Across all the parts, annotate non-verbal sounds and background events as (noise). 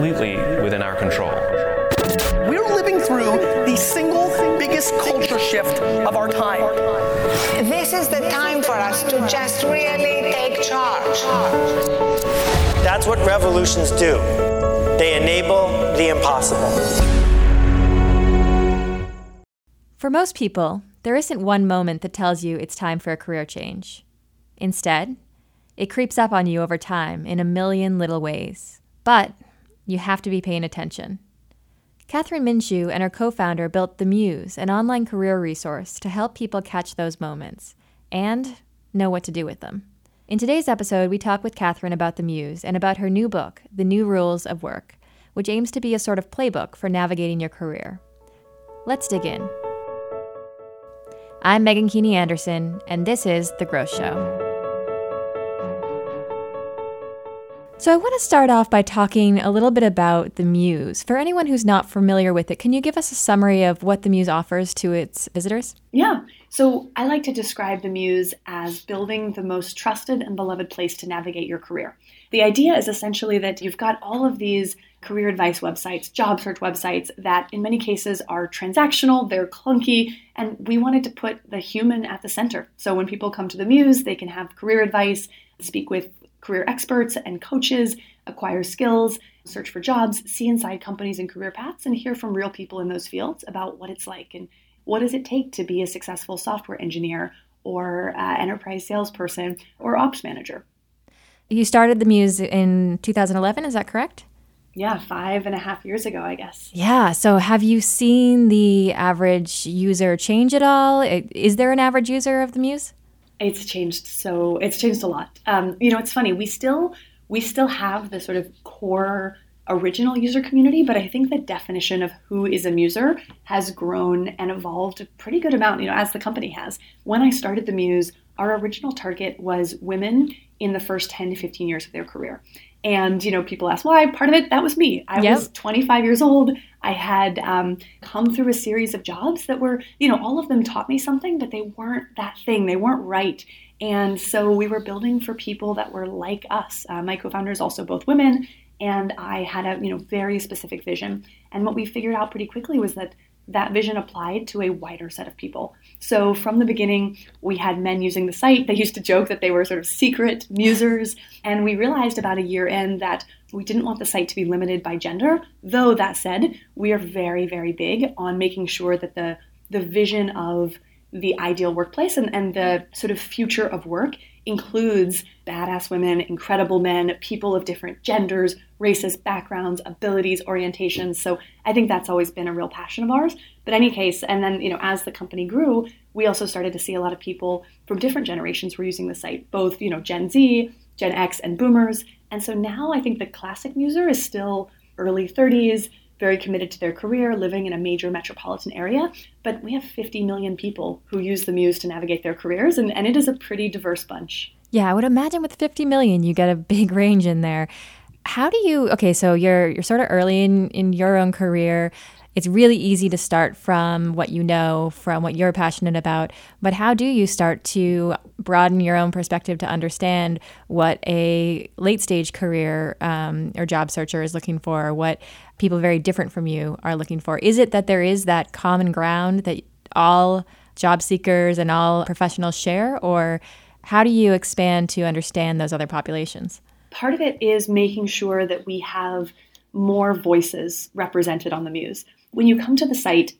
completely within our control. We're living through the single biggest culture shift of our time. This is the time for us to just really take charge. That's what revolutions do. They enable the impossible. For most people, there isn't one moment that tells you it's time for a career change. Instead, it creeps up on you over time in a million little ways. But you have to be paying attention. Kathryn Minshew and her co founder built The Muse, an online career resource to help people catch those moments and know what to do with them. In today's episode, we talk with Kathryn about The Muse and about her new book, The New Rules of Work, which aims to be a sort of playbook for navigating your career. Let's dig in. I'm Meghan Keaney Anderson, and this is The Growth Show. So, I want to start off by talking a little bit about the Muse. For anyone who's not familiar with it, can you give us a summary of what the Muse offers to its visitors? Yeah. So, I like to describe the Muse as building the most trusted and beloved place to navigate your career. The idea is essentially that you've got all of these career advice websites, job search websites that in many cases are transactional, they're clunky, and we wanted to put the human at the center. So when people come to the Muse, they can have career advice, speak with career experts and coaches, acquire skills, search for jobs, see inside companies and career paths, and hear from real people in those fields about what it's like and what does it take to be a successful software engineer or uh, enterprise salesperson or ops manager. You started the Muse in 2011, is that correct? Yeah, five and a half years ago, I guess. Yeah. So, have you seen the average user change at all? Is there an average user of the Muse? It's changed so it's changed a lot. Um, you know, it's funny. We still we still have the sort of core original user community, but I think the definition of who is a muser has grown and evolved a pretty good amount. You know, as the company has. When I started the Muse, our original target was women in the first 10 to 15 years of their career. And, you know, people ask why. Part of it, that was me. I yep. was 25 years old. I had um, come through a series of jobs that were, you know, all of them taught me something, but they weren't that thing. They weren't right. And so we were building for people that were like us. Uh, my co-founders also both women, and I had a, you know, very specific vision. And what we figured out pretty quickly was that that vision applied to a wider set of people. So from the beginning, we had men using the site. They used to joke that they were sort of secret musers. And we realized about a year in that we didn't want the site to be limited by gender. Though that said, we are very, very big on making sure that the, the vision of the ideal workplace and, and the sort of future of work includes badass women, incredible men, people of different genders, races, backgrounds, abilities, orientations. So I think that's always been a real passion of ours. But any case, and then you know, as the company grew, we also started to see a lot of people from different generations were using the site, both you know Gen Z, Gen X, and Boomers. And so now I think the classic user is still early 30s, very committed to their career, living in a major metropolitan area. But we have 50 million people who use the Muse to navigate their careers, and, and it is a pretty diverse bunch. Yeah, I would imagine with 50 million, you get a big (laughs) range in there. How do you, okay, so you're, you're sort of early in, in your own career it's really easy to start from what you know, from what you're passionate about. But how do you start to broaden your own perspective to understand what a late stage career um, or job searcher is looking for, what people very different from you are looking for? Is it that there is that common ground that all job seekers and all professionals share, or how do you expand to understand those other populations? Part of it is making sure that we have more voices represented on the Muse when you come to the site,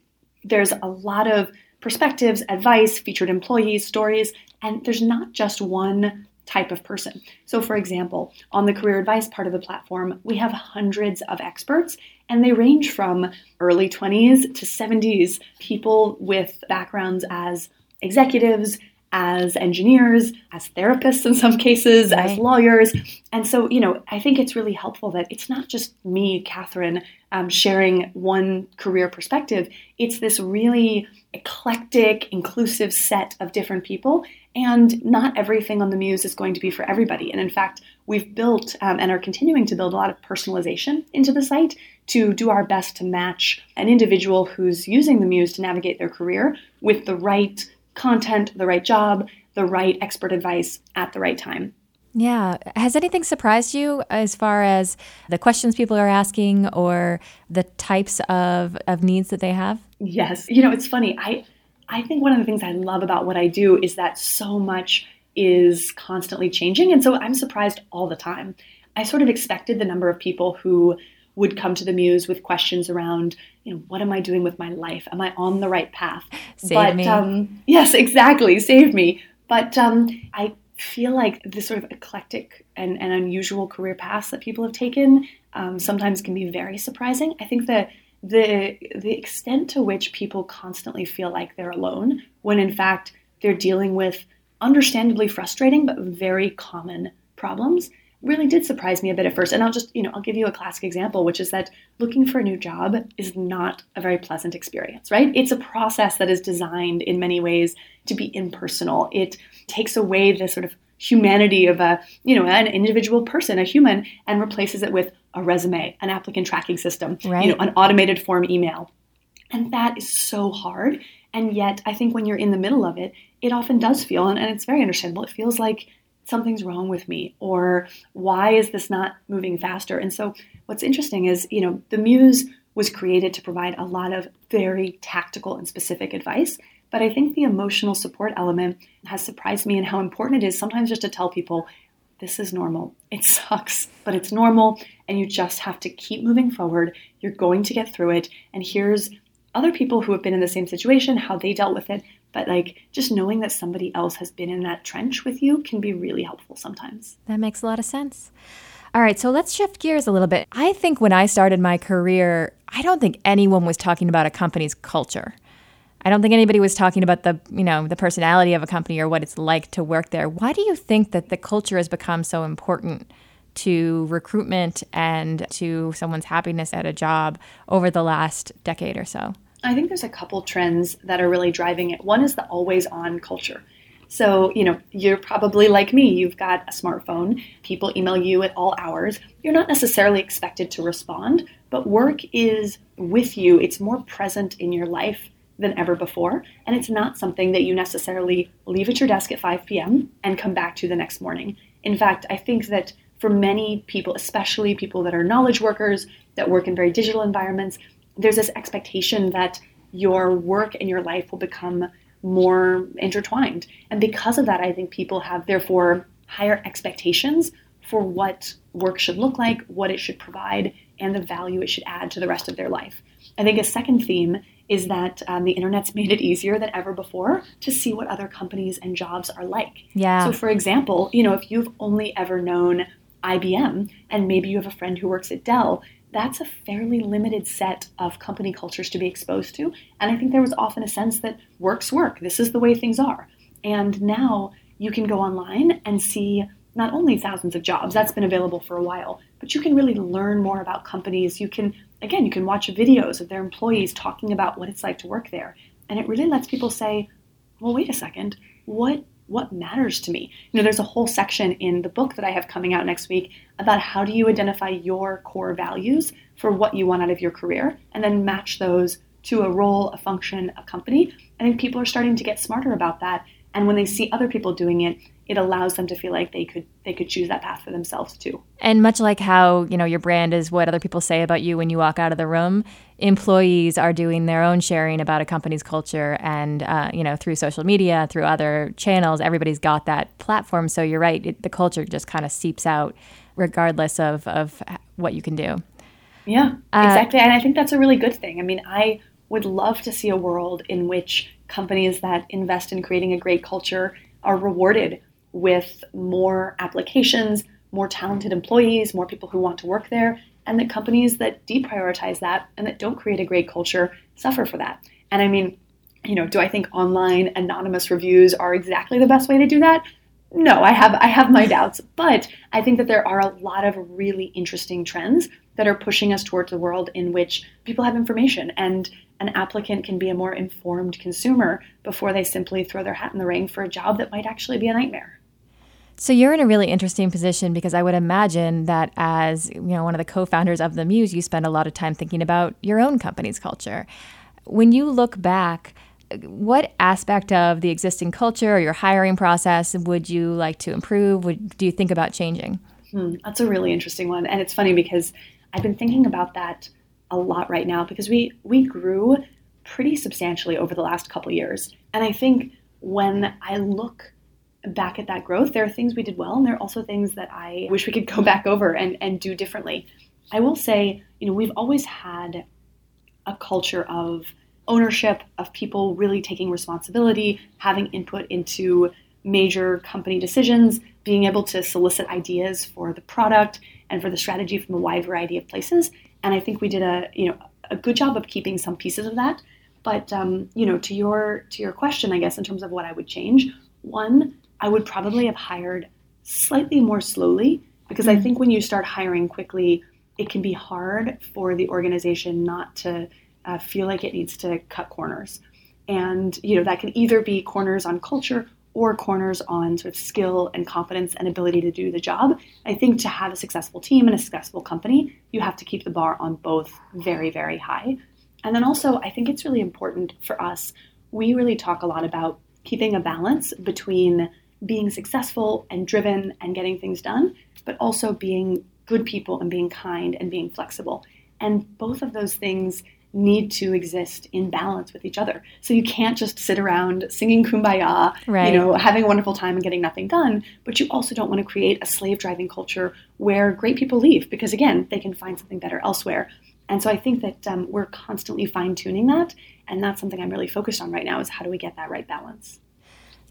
there's a lot of perspectives, advice, featured employees, stories, and there's not just one type of person. So, for example, on the career advice part of the platform, we have hundreds of experts, and they range from early 20s to 70s, people with backgrounds as executives, as engineers, as therapists in some cases, right. as lawyers. And so, you know, I think it's really helpful that it's not just me, Kathryn, um, sharing one career perspective. It's this really eclectic, inclusive set of different people. And not everything on the Muse is going to be for everybody. And in fact, we've built um, and are continuing to build a lot of personalization into the site to do our best to match an individual who's using the Muse to navigate their career with the right content, the right job, the right expert advice at the right time. Yeah. Has anything surprised you as far as the questions people are asking or the types of, of needs that they have? Yes. You know, it's funny. I I think one of the things I love about what I do is that so much is constantly changing. And so I'm surprised all the time. I sort of expected the number of people who would come to the muse with questions around, you know, what am I doing with my life? Am I on the right path? Save but me. Um, yes, exactly, save me. But um, I feel like this sort of eclectic and, and unusual career paths that people have taken um, sometimes can be very surprising. I think that the the extent to which people constantly feel like they're alone when in fact they're dealing with understandably frustrating but very common problems really did surprise me a bit at first. And i'll just you know i'll give you a classic example which is that looking for a new job is not a very pleasant experience right? It's a process that is designed in many ways to be impersonal. It takes away the sort of humanity of a you know an individual person a human and replaces it with a resume an applicant tracking system Right. you know an automated form email. And that is so hard. And yet i think when you're in the middle of it it often does feel and, and it's very understandable it feels like something's wrong with me or why is this not moving faster and so what's interesting is you know the muse was created to provide a lot of very tactical and specific advice but i think the emotional support element has surprised me in how important it is sometimes just to tell people this is normal. It sucks, but it's normal, and you just have to keep moving forward. You're going to get through it. And here's other people who have been in the same situation, how they dealt with it. But like just knowing that somebody else has been in that trench with you can be really helpful sometimes. That makes a lot of sense. All right, so let's shift gears a little bit. I think when I started my career, I don't think anyone was talking about a company's culture. I don't think anybody was talking about the, you know, the personality of a company or what it's like to work there. Why do you think that the culture has become so important to recruitment and to someone's happiness at a job over the last decade or so? I think there's a couple trends that are really driving it. One is the always on culture. So, you know, you're probably like me, you've got a smartphone, people email you at all hours. You're not necessarily expected to respond, but work is with you, it's more present in your life than ever before. And it's not something that you necessarily leave at your desk at 5 p.m. and come back to the next morning. In fact, I think that for many people, especially people that are knowledge workers, that work in very digital environments, there's this expectation that your work and your life will become more intertwined. And because of that, I think people have therefore higher expectations for what work should look like, what it should provide, and the value it should add to the rest of their life. I think a second theme is that um, the internet's (laughs) made it easier than ever before to see what other companies and jobs are like. Yeah. So, for example, you know, if you've only ever known IBM and maybe you have a friend who works at Dell, that's a fairly limited set of company cultures to be exposed to. And I think there was often a sense that work's work. This is the way things are. And now you can go online and see not only thousands of jobs, that's been available for a while, but you can really learn more about companies. You can, again, you can watch videos of their employees talking about what it's like to work there. And it really lets people say, well, wait a second, what what matters to me? You know, there's a whole section in the book that I have coming out next week about how do you identify your core values for what you want out of your career and then match those to a role, a function, a company. I think people are starting to get smarter about that. And when they see other people doing it, it allows them to feel like they could they could choose that path for themselves too. And much like how, you know, your brand is what other people say about you when you walk out of the room, employees are doing their own sharing about a company's culture and, uh, you know, through social media, through other channels, everybody's got that platform. So you're right, it, the culture just kind of seeps out regardless of, of what you can do. Yeah, exactly. and I think that's a really good thing. I mean, I would love to see a world in which companies that invest in creating a great culture are rewarded with more applications, more talented employees, more people who want to work there, and that companies that deprioritize that and that don't create a great culture suffer for that. And I mean, you know, do I think online anonymous reviews are exactly the best way to do that? No, I have I have my doubts, but I think that there are a lot of really interesting trends that are pushing us towards a world in which people have information and an applicant can be a more informed consumer before they simply throw their hat in the ring for a job that might actually be a nightmare. So you're in a really interesting position because I would imagine that as you know one of the co-founders of the Muse, you spend a lot of time thinking about your own company's culture. When you look back, what aspect of the existing culture or your hiring process would you like to improve? Would do you think about changing? Hmm, that's a really interesting one, and it's funny because I've been thinking about that a lot right now because we we grew pretty substantially over the last couple years, and I think when I look back at that growth, there are things we did well, and there are also things that I wish we could go (laughs) back over and, and do differently. I will say, you know, we've always had a culture of ownership, of people really taking responsibility, having input into major company decisions, being able to solicit ideas for the product and for the strategy from a wide variety of places. And I think we did a, you know, a good job of keeping some pieces of that. But um, you know, to your to your question, I guess in terms of what I would change, one, I would probably have hired slightly more slowly because I mm-hmm. think when you start hiring quickly, it can be hard for the organization not to uh, feel like it needs to cut corners. And you know that can either be corners on culture or corners on sort of skill and confidence and ability to do the job. I think to have a successful team and a successful company, you have to keep the bar on both very, very high. And then also, I think it's really important for us. We really talk a lot about keeping a balance between being successful and driven and getting things done, but also being good people and being kind and being flexible. And both of those things need to exist in balance with each other. So you can't just sit around singing kumbaya, right. you know, having a wonderful time and getting nothing done, but you also don't want to create a slave driving culture where great people leave because again, they can find something better elsewhere. And so I think that um, we're constantly fine tuning that, and that's something I'm really focused on right now is how do we get that right balance.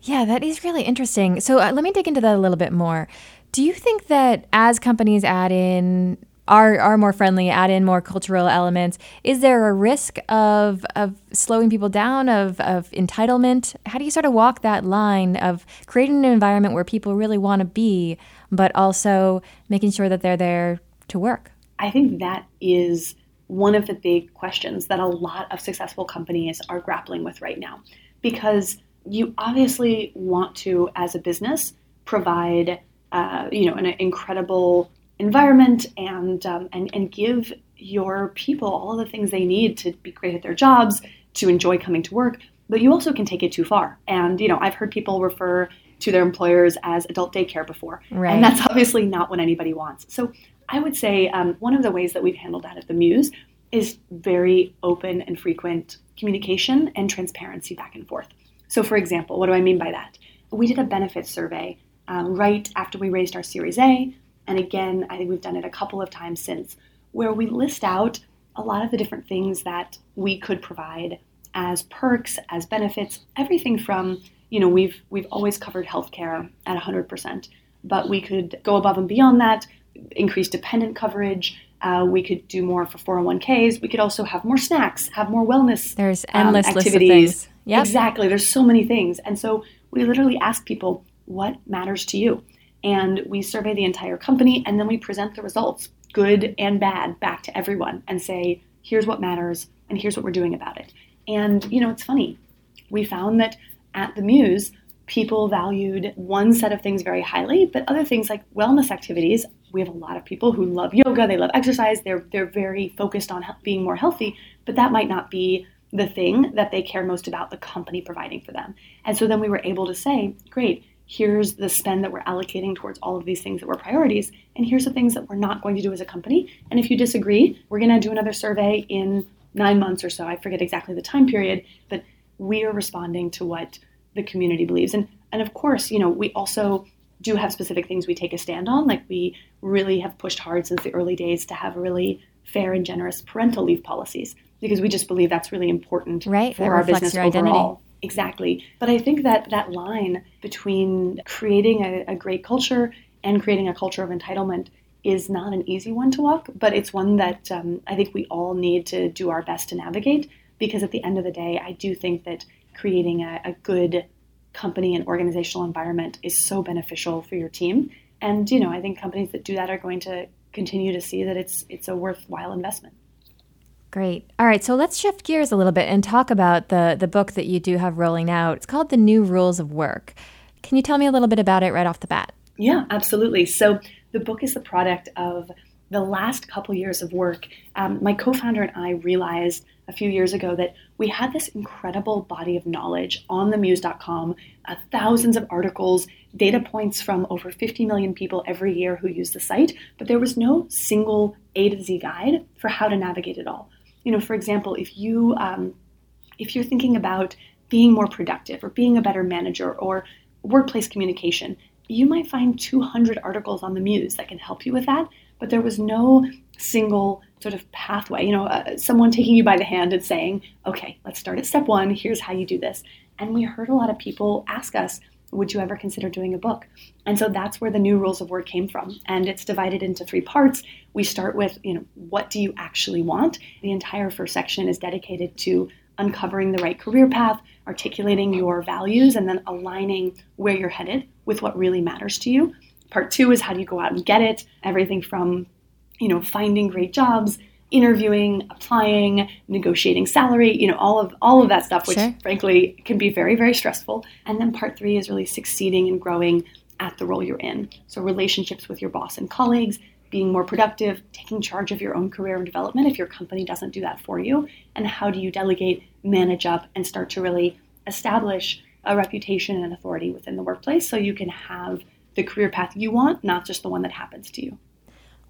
Yeah, that is really interesting. So uh, let me dig into that a little bit more. Do you think that as companies add in are are more friendly, add in more cultural elements, is there a risk of of slowing people down, of of entitlement? How do you sort of walk that line of creating an environment where people really want to be, but also making sure that they're there to work? I think that is one of the big questions that a lot of successful companies are grappling with right now because you obviously want to, as a business, provide uh, you know an incredible environment and um, and and give your people all the things they need to be great at their jobs, to enjoy coming to work. But you also can take it too far. And you know, I've heard people refer to their employers as adult daycare before, right. and that's (laughs) obviously not what anybody wants. So I would say um, one of the ways that we've handled that at the Muse is very open and frequent communication and transparency back and forth. So, for example, what do I mean by that? We did a benefits survey um, right after we raised our Series A. And again, I think we've done it a couple of times since, where we list out a lot of the different things that we could provide as perks, as benefits, everything from, you know, we've we've always covered healthcare at 100%, but we could go above and beyond that, increase dependent coverage, uh, we could do more for 401ks. We could also have more snacks, have more wellness. There's um, endless um, activities. Exactly. There's so many things. And so we literally ask people, what matters to you? And we survey the entire company and then we present the results, good and bad, back to everyone and say, here's what matters and here's what we're doing about it. And, you know, it's funny. We found that at the Muse, people valued one set of things very highly, but other things like wellness activities we have a lot of people who love yoga, they love exercise, they're they're very focused on being more healthy, but that might not be the thing that they care most about the company providing for them. And so then we were able to say, great, here's the spend that we're allocating towards all of these things that were priorities, and here's the things that we're not going to do as a company. And if you disagree, we're going to do another survey in 9 months or so. I forget exactly the time period, but we are responding to what the community believes. And and of course, you know, we also do have specific things we take a stand on. Like we really have pushed hard since the early days to have really fair and generous parental leave policies because we just believe that's really important right, for our business overall. Identity. Exactly. But I think that that line between creating a, a great culture and creating a culture of entitlement is not an easy one to walk, but it's one that um, I think we all need to do our best to navigate because at the end of the day, I do think that creating a, a good company and organizational environment is so beneficial for your team. And you know, I think companies that do that are going to continue to see that it's it's a worthwhile investment. Great. All right, so let's shift gears a little bit and talk about the the book that you do have rolling out. It's called The New Rules of Work. Can you tell me a little bit about it right off the bat? Yeah, absolutely. So the book is the product of the last couple years of work, um, my co founder and I realized a few years ago that we had this incredible body of knowledge on themuse.com, uh, thousands of articles, data points from over 50 million people every year who use the site, but there was no single A to Z guide for how to navigate it all. You know, for example, if you um, if you're thinking about being more productive or being a better manager or workplace communication, you might find 200 articles on the Muse that can help you with that but there was no single sort of pathway, you know, uh, someone taking you by the hand and saying, okay, let's start at step one, here's how you do this. And we heard a lot of people ask us, would you ever consider doing a book? And so that's where the new rules of work came from. And it's divided into three parts. We start with, you know, what do you actually want? The entire first section is dedicated to uncovering the right career path, articulating your values, and then aligning where you're headed with what really matters to you. Part two is how do you go out and get it? Everything from, you know, finding great jobs, interviewing, applying, negotiating salary, you know, all of all of that stuff, which sure. frankly can be very, very stressful. And then part three is really succeeding and growing at the role you're in. So relationships with your boss and colleagues, being more productive, taking charge of your own career and development if your company doesn't do that for you, and how do you delegate, manage up, and start to really establish a reputation and authority within the workplace so you can have the career path you want, not just the one that happens to you.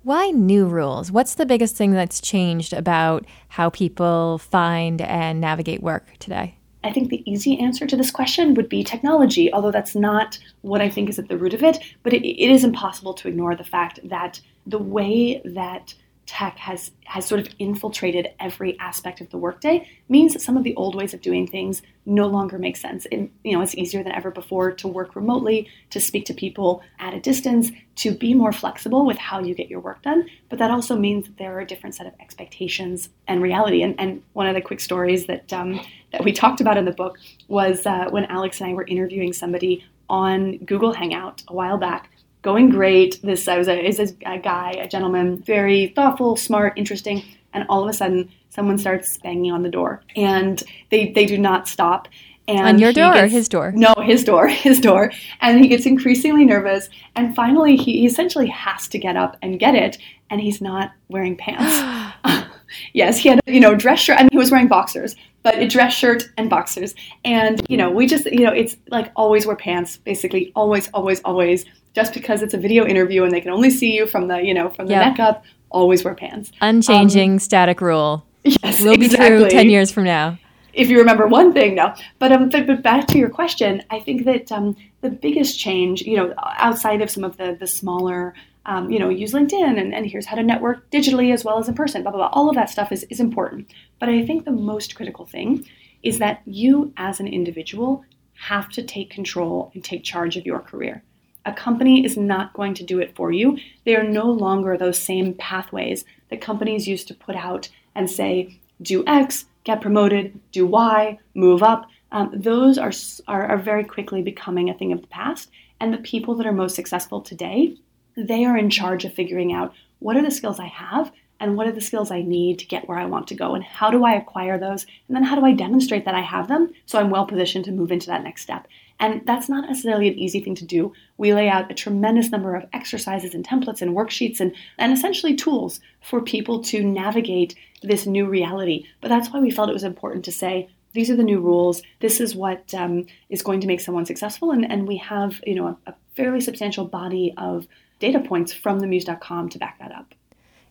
Why new rules? What's the biggest thing that's changed about how people find and navigate work today? I think the easy answer to this question would be technology, although that's not what I think is at the root of it. But it, it is impossible to ignore the fact that the way that tech has has sort of infiltrated every aspect of the workday means that some of the old ways of doing things no longer make sense. And you know, it's easier than ever before to work remotely, to speak to people at a distance, to be more flexible with how you get your work done. But that also means that there are a different set of expectations and reality. And, and one of the quick stories that um, that we talked about in the book was uh, when Alex and I were interviewing somebody on Google Hangout a while back going great. This I was a, is a guy, a gentleman, very thoughtful, smart, interesting, and all of a sudden someone starts banging on the door, and they they do not stop. And on your door gets, or his door? No, his door, (laughs) his door. And he gets increasingly nervous. And finally, he essentially has to get up and get it. And he's not wearing pants. (gasps) (laughs) yes, he had, you know, dress shirt. I mean, he was wearing boxers, but a dress shirt and boxers. And, you know, we just, you know, it's like always wear pants, basically, always, always, always just because it's a video interview and they can only see you from the, you know, from the yep. neck up, always wear pants. Unchanging um, static rule. (laughs) Yes, will exactly. be true 10 years from now. If you remember one thing, no. But um, but, but back to your question, I think that um, the biggest change, you know, outside of some of the the smaller, um, you know, use LinkedIn and, and here's how to network digitally as well as in person, blah blah blah. All of that stuff is is important. But I think the most critical thing is that you as an individual have to take control and take charge of your career. A company is not going to do it for you. They are no longer those same pathways that companies used to put out and say, do X, get promoted, do Y, move up. Um, those are, are, are very quickly becoming a thing of the past. And the people that are most successful today, they are in charge of figuring out what are the skills I have and what are the skills I need to get where I want to go and how do I acquire those and then how do I demonstrate that I have them so I'm well positioned to move into that next step. And that's not necessarily an easy thing to do. We lay out a tremendous number of exercises and templates and worksheets and, and essentially tools for people to navigate this new reality. But that's why we felt it was important to say, these are the new rules. This is what um, is going to make someone successful. And, and we have, you know, a, a fairly substantial body of data points from themuse.com to back that up.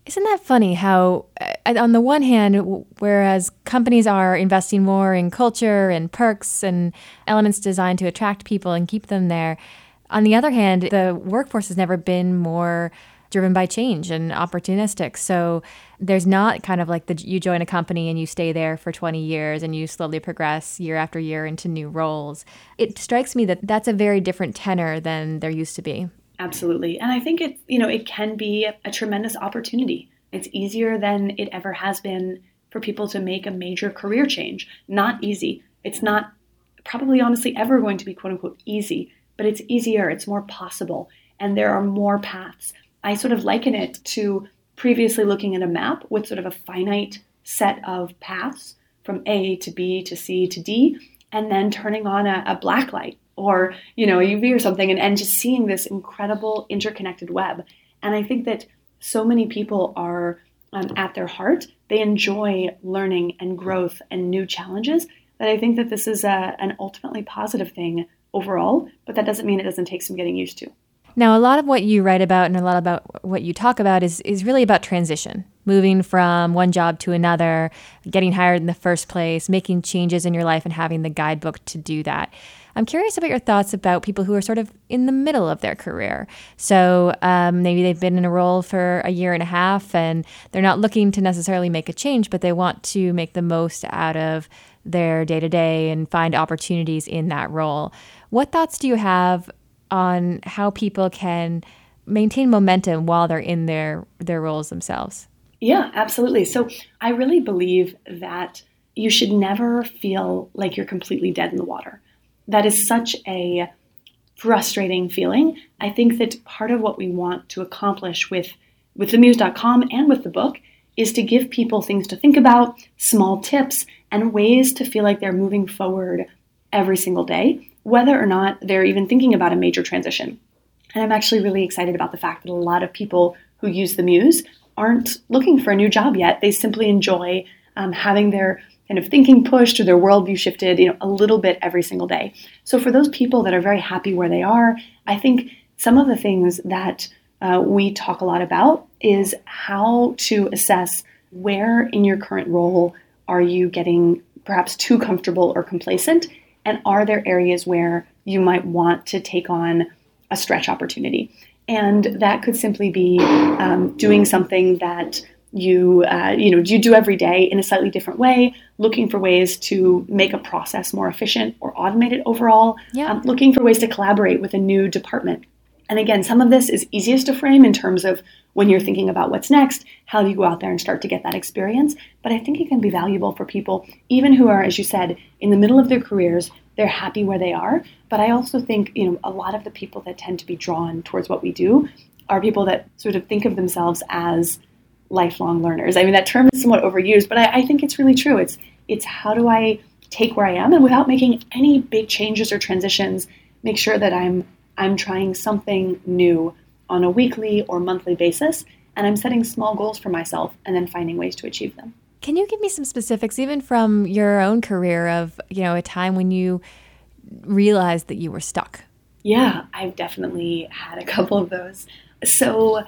Isn't that funny how, uh, on the one hand, whereas companies are investing more in culture and perks and elements designed to attract people and keep them there, on the other hand, the workforce has never been more driven by change and opportunistic. So there's not kind of like the you join a company and you stay there for 20 years and you slowly progress year after year into new roles. It strikes me that that's a very different tenor than there used to be. Absolutely. And I think it, you know, it can be a tremendous opportunity. It's easier than it ever has been for people to make a major career change. Not easy. It's not probably honestly ever going to be quote unquote easy, but it's easier, it's more possible, and there are more paths. I sort of liken it to previously looking at a map with sort of a finite set of paths from A to B to C to D, and then turning on a, a black light or you know a UV or something, and, and just seeing this incredible interconnected web. And I think that so many people are um, at their heart, they enjoy learning and growth and new challenges. That I think that this is a, an ultimately positive thing overall, but that doesn't mean it doesn't take some getting used to. Now, a lot of what you write about and a lot about what you talk about is, is really about transition, moving from one job to another, getting hired in the first place, making changes in your life, and having the guidebook to do that. I'm curious about your thoughts about people who are sort of in the middle of their career. So um, maybe they've been in a role for a year and a half and they're not looking to necessarily make a change, but they want to make the most out of their day to day and find opportunities in that role. What thoughts do you have on how people can maintain momentum while they're in their their roles themselves. Yeah, absolutely. So I really believe that you should never feel like you're completely dead in the water. That is such a frustrating feeling. I think that part of what we want to accomplish with with themuse.com and with the book is to give people things to think about, small tips, and ways to feel like they're moving forward every single day whether or not they're even thinking about a major transition. And I'm actually really excited about the fact that a lot of people who use the Muse aren't looking for a new job yet. They simply enjoy um, having their kind of thinking pushed or their worldview shifted, you know, a little bit every single day. So for those people that are very happy where they are, I think some of the things that uh, we talk a lot about is how to assess where in your current role are you getting perhaps too comfortable or complacent and are there areas where you might want to take on a stretch opportunity? And that could simply be um, doing something that you uh, you know you do every day in a slightly different way looking for ways to make a process more efficient or automate it overall yeah. um, looking for ways to collaborate with a new department and again some of this is easiest to frame in terms of when you're thinking about what's next how do you go out there and start to get that experience but i think it can be valuable for people even who are as you said in the middle of their careers they're happy where they are. But I also think, you know, a lot of the people that tend to be drawn towards what we do are people that sort of think of themselves as lifelong learners. I mean, that term is somewhat overused, but I, I think it's really true. It's it's how do I take where I am and without making any big changes or transitions, make sure that I'm I'm trying something new on a weekly or monthly basis, and I'm setting small goals for myself and then finding ways to achieve them. Can you give me some specifics, even from your own career, of you know a time when you realized that you were stuck? Yeah, I've definitely had a couple of those. So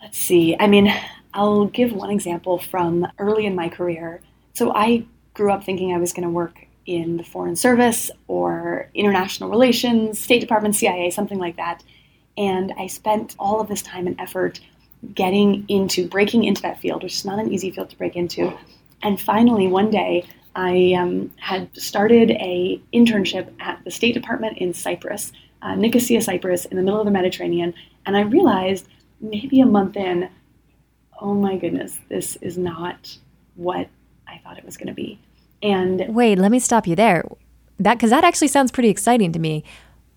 let's see. I mean, I'll give one example from early in my career. So I grew up thinking I was going to work in the Foreign Service or international relations, State Department, CIA, something like that. And I spent all of this time and effort getting into breaking into that field, which is not an easy field to break into. And finally, one day, I um, had started a internship at the State Department in Cyprus, uh, Nicosia, Cyprus, in the middle of the Mediterranean, and I realized maybe a month in, oh my goodness, this is not what I thought it was going to be. And wait, let me stop you there. That because that actually sounds pretty exciting to me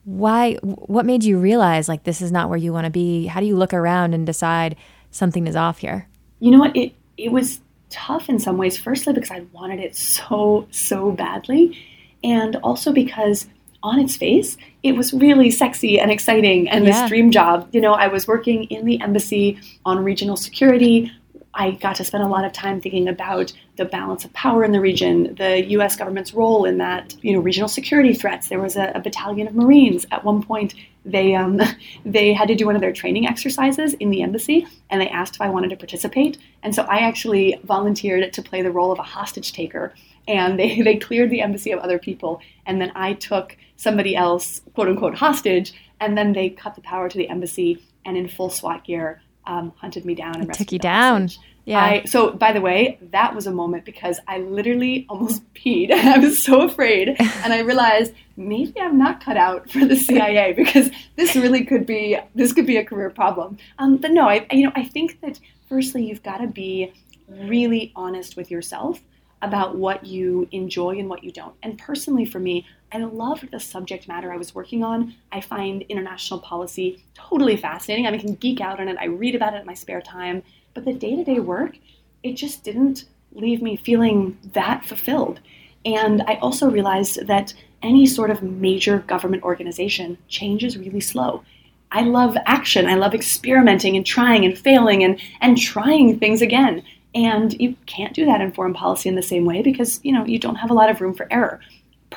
why what made you realize like this is not where you want to be how do you look around and decide something is off here you know what it it was tough in some ways firstly because i wanted it so so badly and also because on its face it was really sexy and exciting and yeah. this dream job you know i was working in the embassy on regional security I got to spend a lot of time thinking about the balance of power in the region, the U.S. government's role in that, you know, regional security threats. There was a, a battalion of Marines at one point. They um, (laughs) they had to do one of their training exercises in the embassy, and they asked if I wanted to participate. And so I actually volunteered to play the role of a hostage taker. And they, (laughs) they cleared the embassy of other people, and then I took somebody else, quote unquote, hostage, and then they cut the power to the embassy and in full SWAT gear um, hunted me down and took you down. Hostage. Yeah. I, so, by the way, that was a moment because I literally almost (laughs) peed. I was so afraid, and I realized maybe I'm not cut out for the CIA (laughs) because this really could be this could be a career problem. Um, but no, I you know I think that firstly you've got to be really honest with yourself about what you enjoy and what you don't. And personally, for me, I loved the subject matter I was working on. I find international policy totally fascinating. I, mean, I can geek out on it. I read about it in my spare time. But the day to day work, it just didn't leave me feeling that fulfilled. And I also realized that any sort of major government organization change is really slow. I love action. I love experimenting and trying and failing and, and trying things again. And you can't do that in foreign policy in the same way because, you know, you don't have a lot of room for error.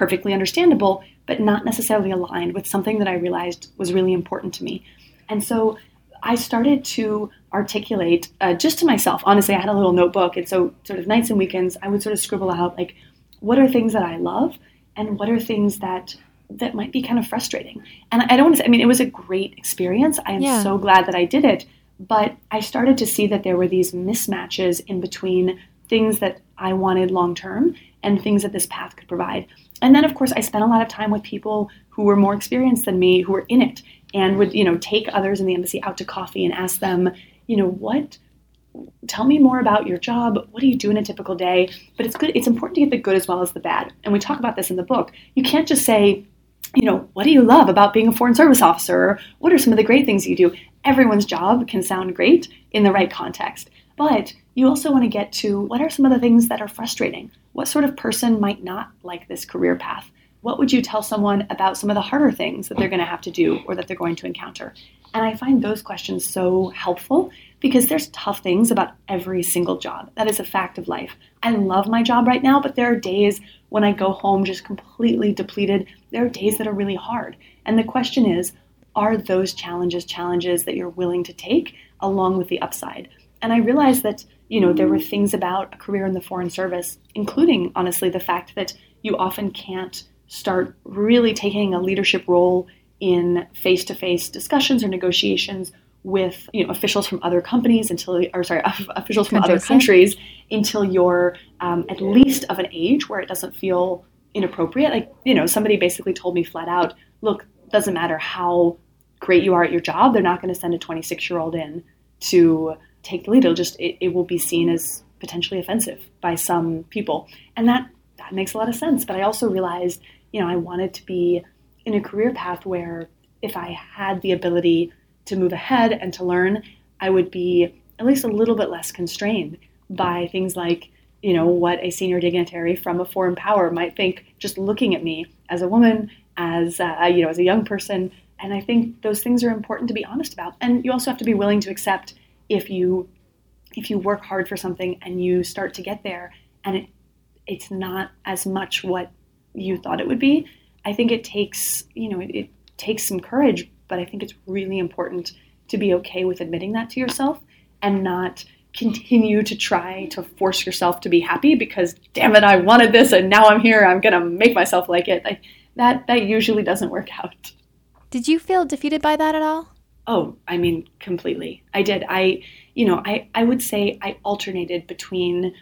Perfectly understandable, but not necessarily aligned with something that I realized was really important to me. And so I started to articulate uh, just to myself. Honestly, I had a little notebook, and so sort of nights and weekends, I would sort of scribble out like, what are things that I love, and what are things that that might be kind of frustrating. And I don't want to say, I mean, it was a great experience. I am yeah. so glad that I did it. But I started to see that there were these mismatches in between things that I wanted long term and things that this path could provide. And then, of course, I spent a lot of time with people who were more experienced than me, who were in it, and would, you know, take others in the embassy out to coffee and ask them, you know, what tell me more about your job. What do you do in a typical day? But it's good. It's important to get the good as well as the bad. And we talk about this in the book. You can't just say, you know, what do you love about being a foreign service officer? What are some of the great things you do? Everyone's job can sound great in the right context. But you also want to get to what are some of the things that are frustrating? What sort of person might not like this career path? What would you tell someone about some of the harder things that they're going to have to do or that they're going to encounter? And I find those questions so helpful because there's tough things about every single job. That is a fact of life. I love my job right now, but there are days when I go home just completely depleted. There are days that are really hard. And the question is, are those challenges challenges that you're willing to take along with the upside? And I realize that, you know, there were things about a career in the foreign service, including honestly the fact that you often can't start really taking a leadership role in face-to-face discussions or negotiations with you know officials from other companies until or sorry (laughs) officials from countries, other countries yeah. until you're um, at least of an age where it doesn't feel inappropriate like you know somebody basically told me flat out look doesn't matter how great you are at your job they're not going to send a 26 year old in to take the lead it'll just it, it will be seen as potentially offensive by some people and that that makes a lot of sense but i also realized you know i wanted to be in a career path where if i had the ability to move ahead and to learn, I would be at least a little bit less constrained by things like, you know, what a senior dignitary from a foreign power might think just looking at me as a woman, as uh, you know, as a young person. And I think those things are important to be honest about. And you also have to be willing to accept if you if you work hard for something and you start to get there and it it's not as much what you thought it would be. I think it takes, you know, it, it takes some courage, but I think it's really important to be okay with admitting that to yourself and not continue to try to force yourself to be happy because damn it I wanted this and now I'm here I'm going to make myself like it. Like that that usually doesn't work (laughs) out. Did you feel defeated by that at all? Oh, I mean completely. I did. I you know, I I would say I alternated between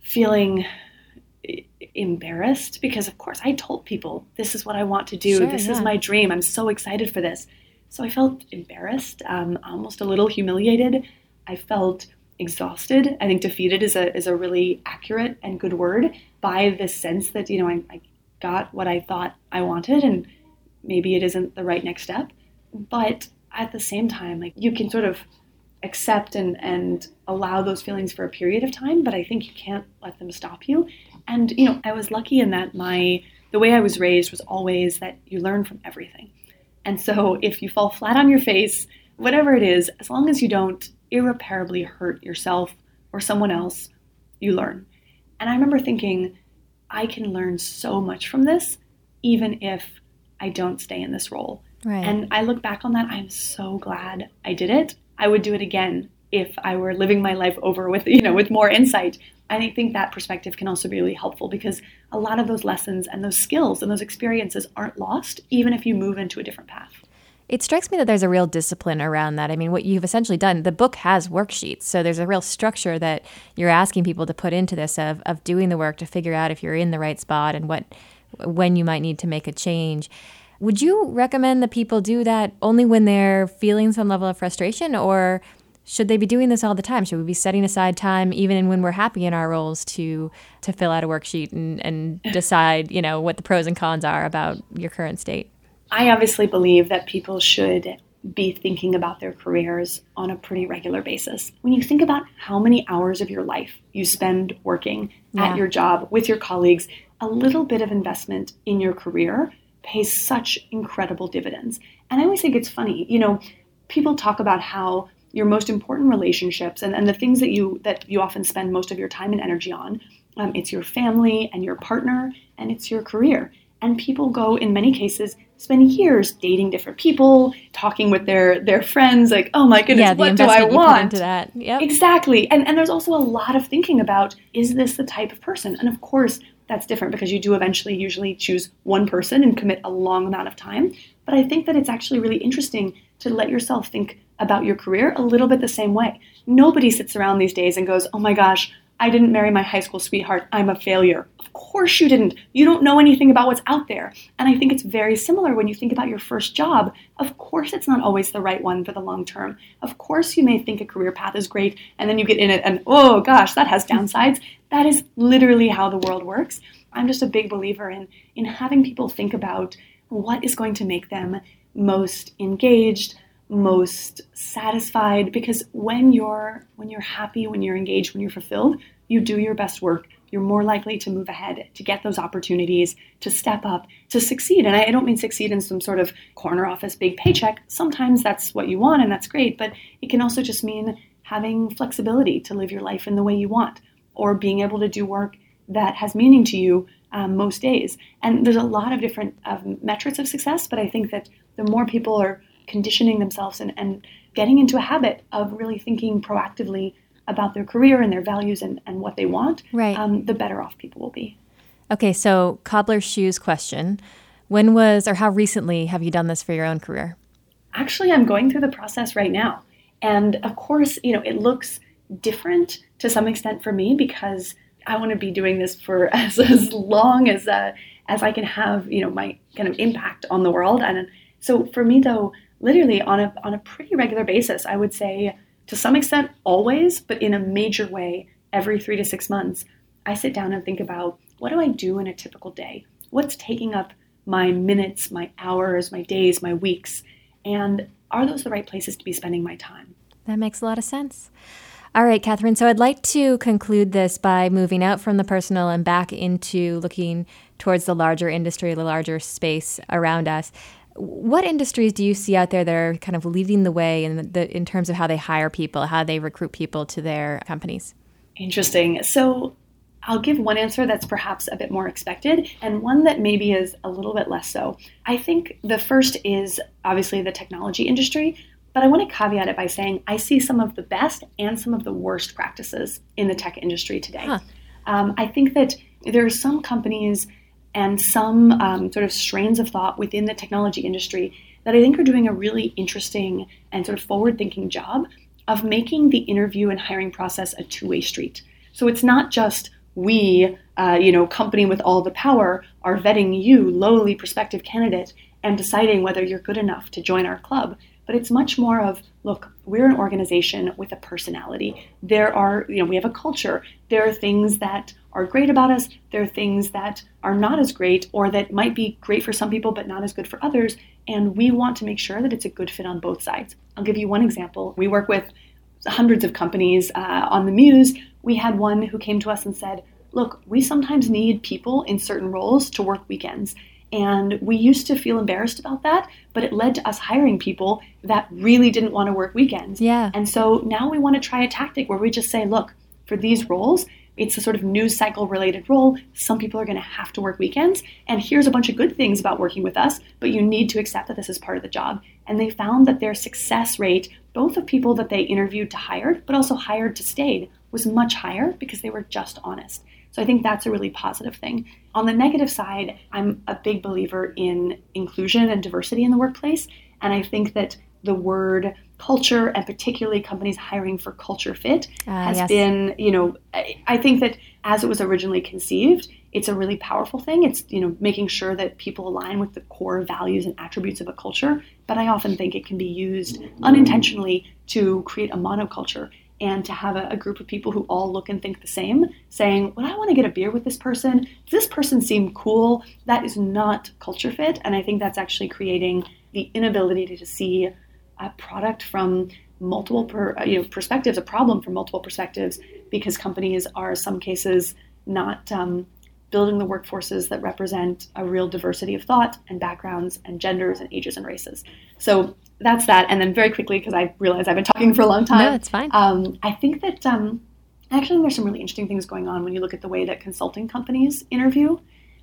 feeling embarrassed because of course I told people this is what I want to do. Sure, this yeah. is my dream. I'm so excited for this. So I felt embarrassed, um, almost a little humiliated. I felt exhausted. I think defeated is a is a really accurate and good word by this sense that you know I, I got what I thought I wanted and maybe it isn't the right next step. But at the same time, like you can sort of accept and and allow those feelings for a period of time, but I think you can't let them stop you. And you know, I was lucky in that my the way I was raised was always that you learn from everything. And so if you fall flat on your face, whatever it is, as long as you don't irreparably hurt yourself or someone else, you learn. And I remember thinking, I can learn so much from this, even if I don't stay in this role. Right. And I look back on that, I'm so glad I did it. I would do it again if I were living my life over with, you know, with more insight and I think that perspective can also be really helpful because a lot of those lessons and those skills and those experiences aren't lost, even if you move into a different path. It strikes me that there's a real discipline around that. I mean, what you've essentially done, the book has worksheets. So there's a real structure that you're asking people to put into this of, of doing the work to figure out if you're in the right spot and what when you might need to make a change. Would you recommend that people do that only when they're feeling some level of frustration or should they be doing this all the time? Should we be setting aside time even when we're happy in our roles to to fill out a worksheet and, and (laughs) decide, you know, what the pros and cons are about your current state? I obviously believe that people should be thinking about their careers on a pretty regular basis. When you think about how many hours of your life you spend working yeah. at your job with your colleagues, a little bit of investment in your career pays such incredible dividends. And I always think it's funny, you know, people talk about how your most important relationships and, and the things that you that you often spend most of your time and energy on, um, it's your family and your partner and it's your career. And people go in many cases spend years dating different people, talking with their their friends, like, oh my goodness, yeah, what do I want? Yep. Exactly. And and there's also a lot of thinking about is this the type of person? And of course, that's different because you do eventually usually choose one person and commit a long amount of time. But I think that it's actually really interesting to let yourself think about your career a little bit the same way. Nobody sits around these days and goes, oh my gosh, I didn't marry my high school sweetheart. I'm a failure. Of course you didn't. You don't know anything about what's out there. And I think it's very similar when you think about your first job. Of course, it's not always the right one for the long term. Of course, you may think a career path is great and then you get in it and, oh gosh, that has downsides. That is literally how the world works. I'm just a big believer in, in having people think about what is going to make them most engaged, most satisfied because when you're when you're happy when you're engaged when you're fulfilled you do your best work. You're more likely to move ahead to get those opportunities to step up to succeed. And i don't mean succeed in some sort of corner office big paycheck. Sometimes that's what you want and that's great but it can also just mean having flexibility to live your life in the way you want or being able to do work that has meaning to you um, most days and there's a lot of different um, metrics of success but i think that the more people are conditioning themselves and, and getting into a habit of really thinking proactively about their career and their values and, and what they want, right. Um, the better off people will be. Okay, so cobbler shoes question. When was or how recently have you done this for your own career? Actually, I'm going through the process right now. And of course, you know, it looks different to some extent for me because I want to be doing this for (laughs) as, as long as uh, as I can have, you know, my kind of impact on the world. And so for me, though, literally on a, on a pretty regular basis. I would say to some extent always, but in a major way, every three to six months, I sit down and think about what do I do in a typical day? What's taking up my minutes, my hours, my days, my weeks? And are those the right places to be spending my time? That makes a lot of sense. All right, Kathryn. So I'd like to conclude this by moving out from the personal and back into looking towards the larger industry, the larger space around us. What industries do you see out there that are kind of leading the way in the in terms of how they hire people, how they recruit people to their companies? Interesting. So I'll give one answer that's perhaps a bit more expected and one that maybe is a little bit less so. I think the first is obviously the technology industry, but I want to caveat it by saying I see some of the best and some of the worst practices in the tech industry today. Huh. Um, I think that there are some companies and some um, sort of strains of thought within the technology industry that I think are doing a really interesting and sort of forward thinking job of making the interview and hiring process a two way street. So it's not just we, uh, you know, company with all the power, are vetting you, lowly prospective candidate, and deciding whether you're good enough to join our club. But it's much more of look, we're an organization with a personality. There are, you know, we have a culture. There are things that are great about us. There are things that are not as great or that might be great for some people but not as good for others. And we want to make sure that it's a good fit on both sides. I'll give you one example. We work with hundreds of companies uh, on the Muse. We had one who came to us and said, Look, we sometimes need people in certain roles to work weekends. And we used to feel embarrassed about that, but it led to us hiring people that really didn't want to work weekends. Yeah. And so now we want to try a tactic where we just say, look, for these roles, it's a sort of news cycle related role. Some people are going to have to work weekends. And here's a bunch of good things about working with us, but you need to accept that this is part of the job. And they found that their success rate, both of people that they interviewed to hired, but also hired to stayed, was much higher because they were just honest. So I think that's a really positive thing. On the negative side, I'm a big believer in inclusion and diversity in the workplace. And I think that the word culture and particularly companies hiring for culture fit uh, has yes. been, you know, I, I think that as it was originally conceived, it's a really powerful thing. It's, you know, making sure that people align with the core values and attributes of a culture. But I often think it can be used unintentionally to create a monoculture and to have a, a, group of people who all look and think the same, saying, Well, I want to get a beer with this person. Does this person seem cool? That is not culture fit. And I think that's actually creating the inability to see a product from multiple per, uh, you know, perspectives, a problem from multiple perspectives, because companies are, in some cases, not. Um, building the workforces that represent a real diversity of thought and backgrounds and genders and ages and races. So that's that. And then very quickly, because I realize I've been talking for a long time. No, it's fine. Um, I think that um, actually there's some really interesting things going on when you look at the way that consulting companies interview.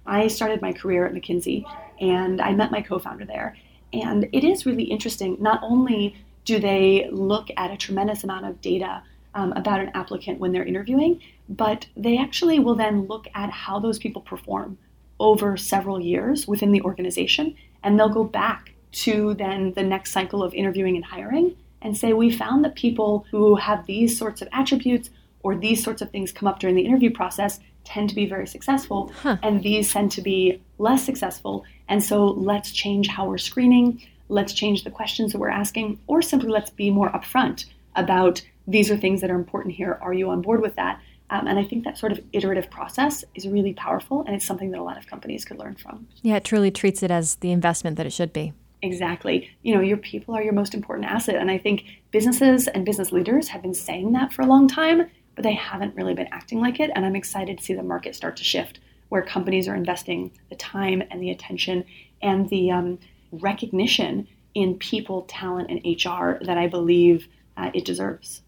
I started my career at McKinsey and I met my co founder there. And it is really interesting. Not only do they look at a tremendous amount of data um, about an applicant when they're interviewing, but they actually will then look at how those people perform over several years within the organization. And they'll go back to then the next cycle of interviewing and hiring and say, we found that people who have these sorts of attributes or these sorts of things come up during the interview process tend to be very successful, huh. and these tend to be less successful. And so let's change how we're screening, let's change the questions that we're asking, or simply let's be more upfront about these are things that are important here. Are you on board with that? Um, and I think that sort of iterative process is really powerful, and it's something that a lot of companies could learn from. Yeah, it truly treats it as the investment that it should be. Exactly. You know, your people are your most important asset. And I think businesses and business leaders have been saying that for a long time but they haven't really been acting like it. And I'm excited to see the market start to shift where companies are investing the time and the attention and the um, recognition in people, talent, and HR that I believe uh, it deserves.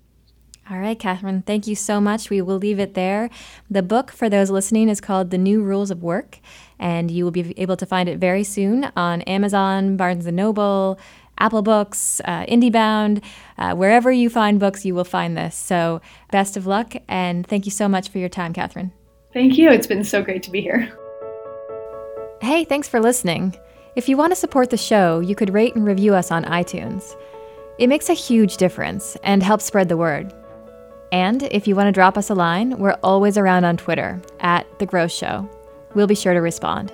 All right, Kathryn, thank you so much. We will leave it there. The book, for those listening, is called The New Rules of Work, and you will be able to find it very soon on Amazon, Barnes & Noble, Apple Books, uh, IndieBound, uh, wherever you find books, you will find this. So, best of luck, and thank you so much for your time, Kathryn. Thank you. It's been so great to be here. Hey, thanks for listening. If you want to support the show, you could rate and review us on iTunes. It makes a huge difference and helps spread the word. And if you want to drop us a line, we're always around on Twitter at The Growth Show. We'll be sure to respond.